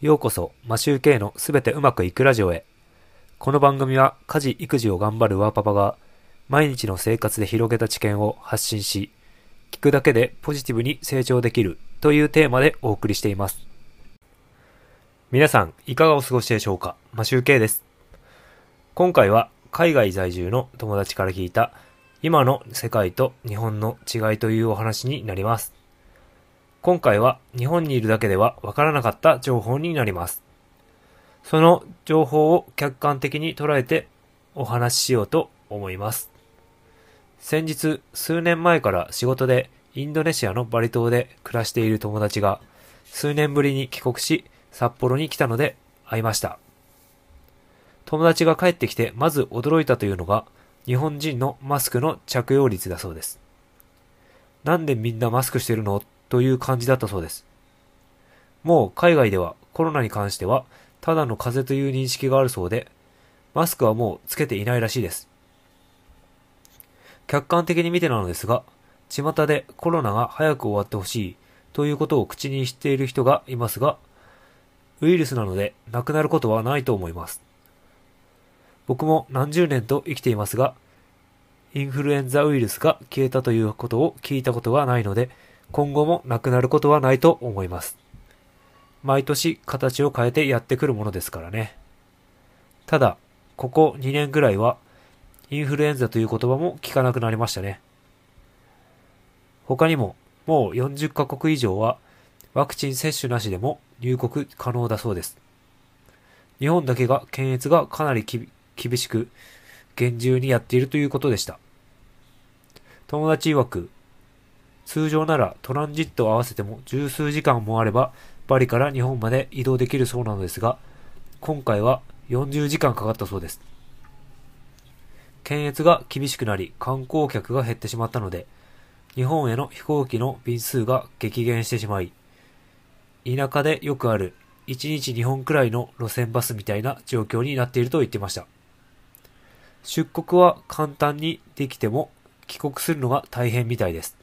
ようこそ、マシューケイのすべてうまくいくラジオへ。この番組は家事・育児を頑張るワーパパが毎日の生活で広げた知見を発信し、聞くだけでポジティブに成長できるというテーマでお送りしています。皆さん、いかがお過ごしでしょうか？マシューケイです。今回は海外在住の友達から聞いた今の世界と日本の違いというお話になります。今回は日本にいるだけではわからなかった情報になります。その情報を客観的に捉えてお話ししようと思います。先日、数年前から仕事でインドネシアのバリ島で暮らしている友達が数年ぶりに帰国し札幌に来たので会いました。友達が帰ってきてまず驚いたというのが日本人のマスクの着用率だそうです。なんでみんなマスクしてるの？という感じだったそうです。もう海外ではコロナに関してはただの風邪という認識があるそうで、マスクはもうつけていないらしいです。客観的に見てなのですが、巷でコロナが早く終わってほしいということを口にしている人がいますが、ウイルスなのでなくなることはないと思います。僕も何十年と生きていますが、インフルエンザウイルスが消えたということを聞いたことがないので、今後もなくなることはないと思います。毎年形を変えてやってくるものですからね。ただ、ここ2年ぐらいは、インフルエンザという言葉も聞かなくなりましたね。他にも、もう40カ国以上は、ワクチン接種なしでも入国可能だそうです。日本だけが検閲がかなり厳しく、厳重にやっているということでした。友達曰く、通常ならトランジットを合わせても十数時間もあればバリから日本まで移動できるそうなのですが、今回は40時間かかったそうです。検閲が厳しくなり観光客が減ってしまったので、日本への飛行機の便数が激減してしまい、田舎でよくある1日2本くらいの路線バスみたいな状況になっていると言ってました。出国は簡単にできても帰国するのが大変みたいです。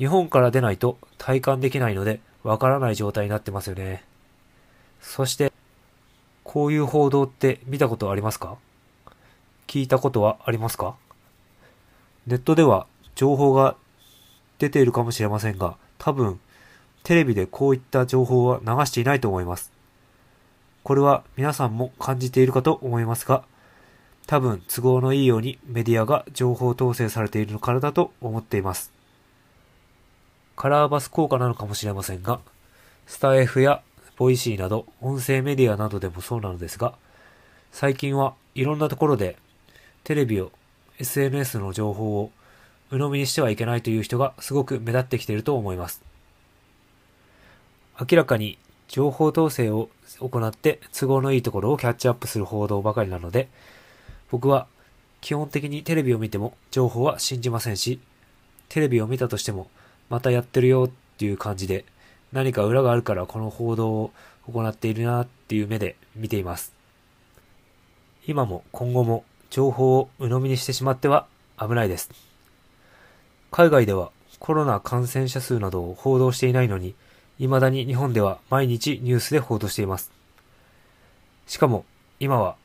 日本から出ないと体感できないのでわからない状態になってますよね。そして、こういう報道って見たことありますか？聞いたことはありますか？ネットでは情報が出ているかもしれませんが、多分テレビでこういった情報は流していないと思います。これは皆さんも感じているかと思いますが、多分都合のいいようにメディアが情報統制されているのからだと思っています。カラーバス効果なのかもしれませんが、スタエフや Voicy など音声メディアなどでもそうなのですが、最近はいろんなところでテレビを SNS の情報を鵜呑みにしてはいけないという人がすごく目立ってきていると思います。明らかに情報統制を行って都合のいいところをキャッチアップする報道ばかりなので、僕は基本的にテレビを見ても情報は信じませんし、テレビを見たとしてもまたやってるよっていう感じで、何か裏があるからこの報道を行っているなっていう目で見ています。今も今後も情報を鵜呑みにしてしまっては危ないです。海外ではコロナ感染者数などを報道していないのに、未だに日本では毎日ニュースで報道しています。しかも今は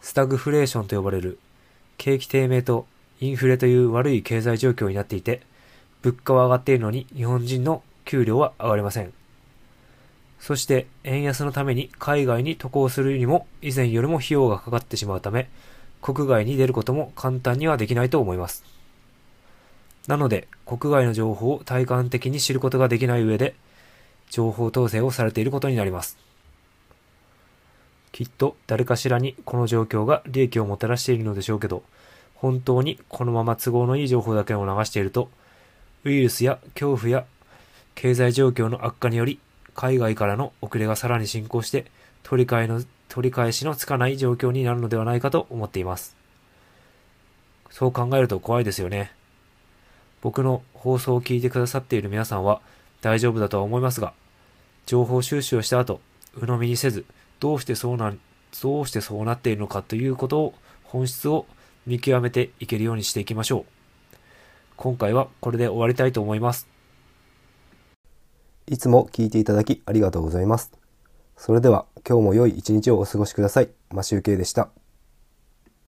スタグフレーションと呼ばれる景気低迷とインフレという悪い経済状況になっていて、物価は上がっているのに日本人の給料は上がりません。そして円安のために海外に渡航するにも以前よりも費用がかかってしまうため、国外に出ることも簡単にはできないと思います。なので、国外の情報を体感的に知ることができない上で、情報統制をされていることになります。きっと誰かしらにこの状況が利益をもたらしているのでしょうけど、本当にこのまま都合のいい情報だけを流していると、ウイルスや恐怖や経済状況の悪化により海外からの遅れがさらに進行して取り替えの取り返しのつかない状況になるのではないかと思っています。そう考えると怖いですよね。僕の放送を聞いてくださっている皆さんは大丈夫だとは思いますが、情報収集をした後、鵜呑みにせず、どうしてそうな、どうしてそうなっているのかということを、本質を見極めていけるようにしていきましょう。今回はこれで終わりたいと思います。いつも聞いていただきありがとうございます。それでは今日も良い一日をお過ごしください。マシュウケイでした。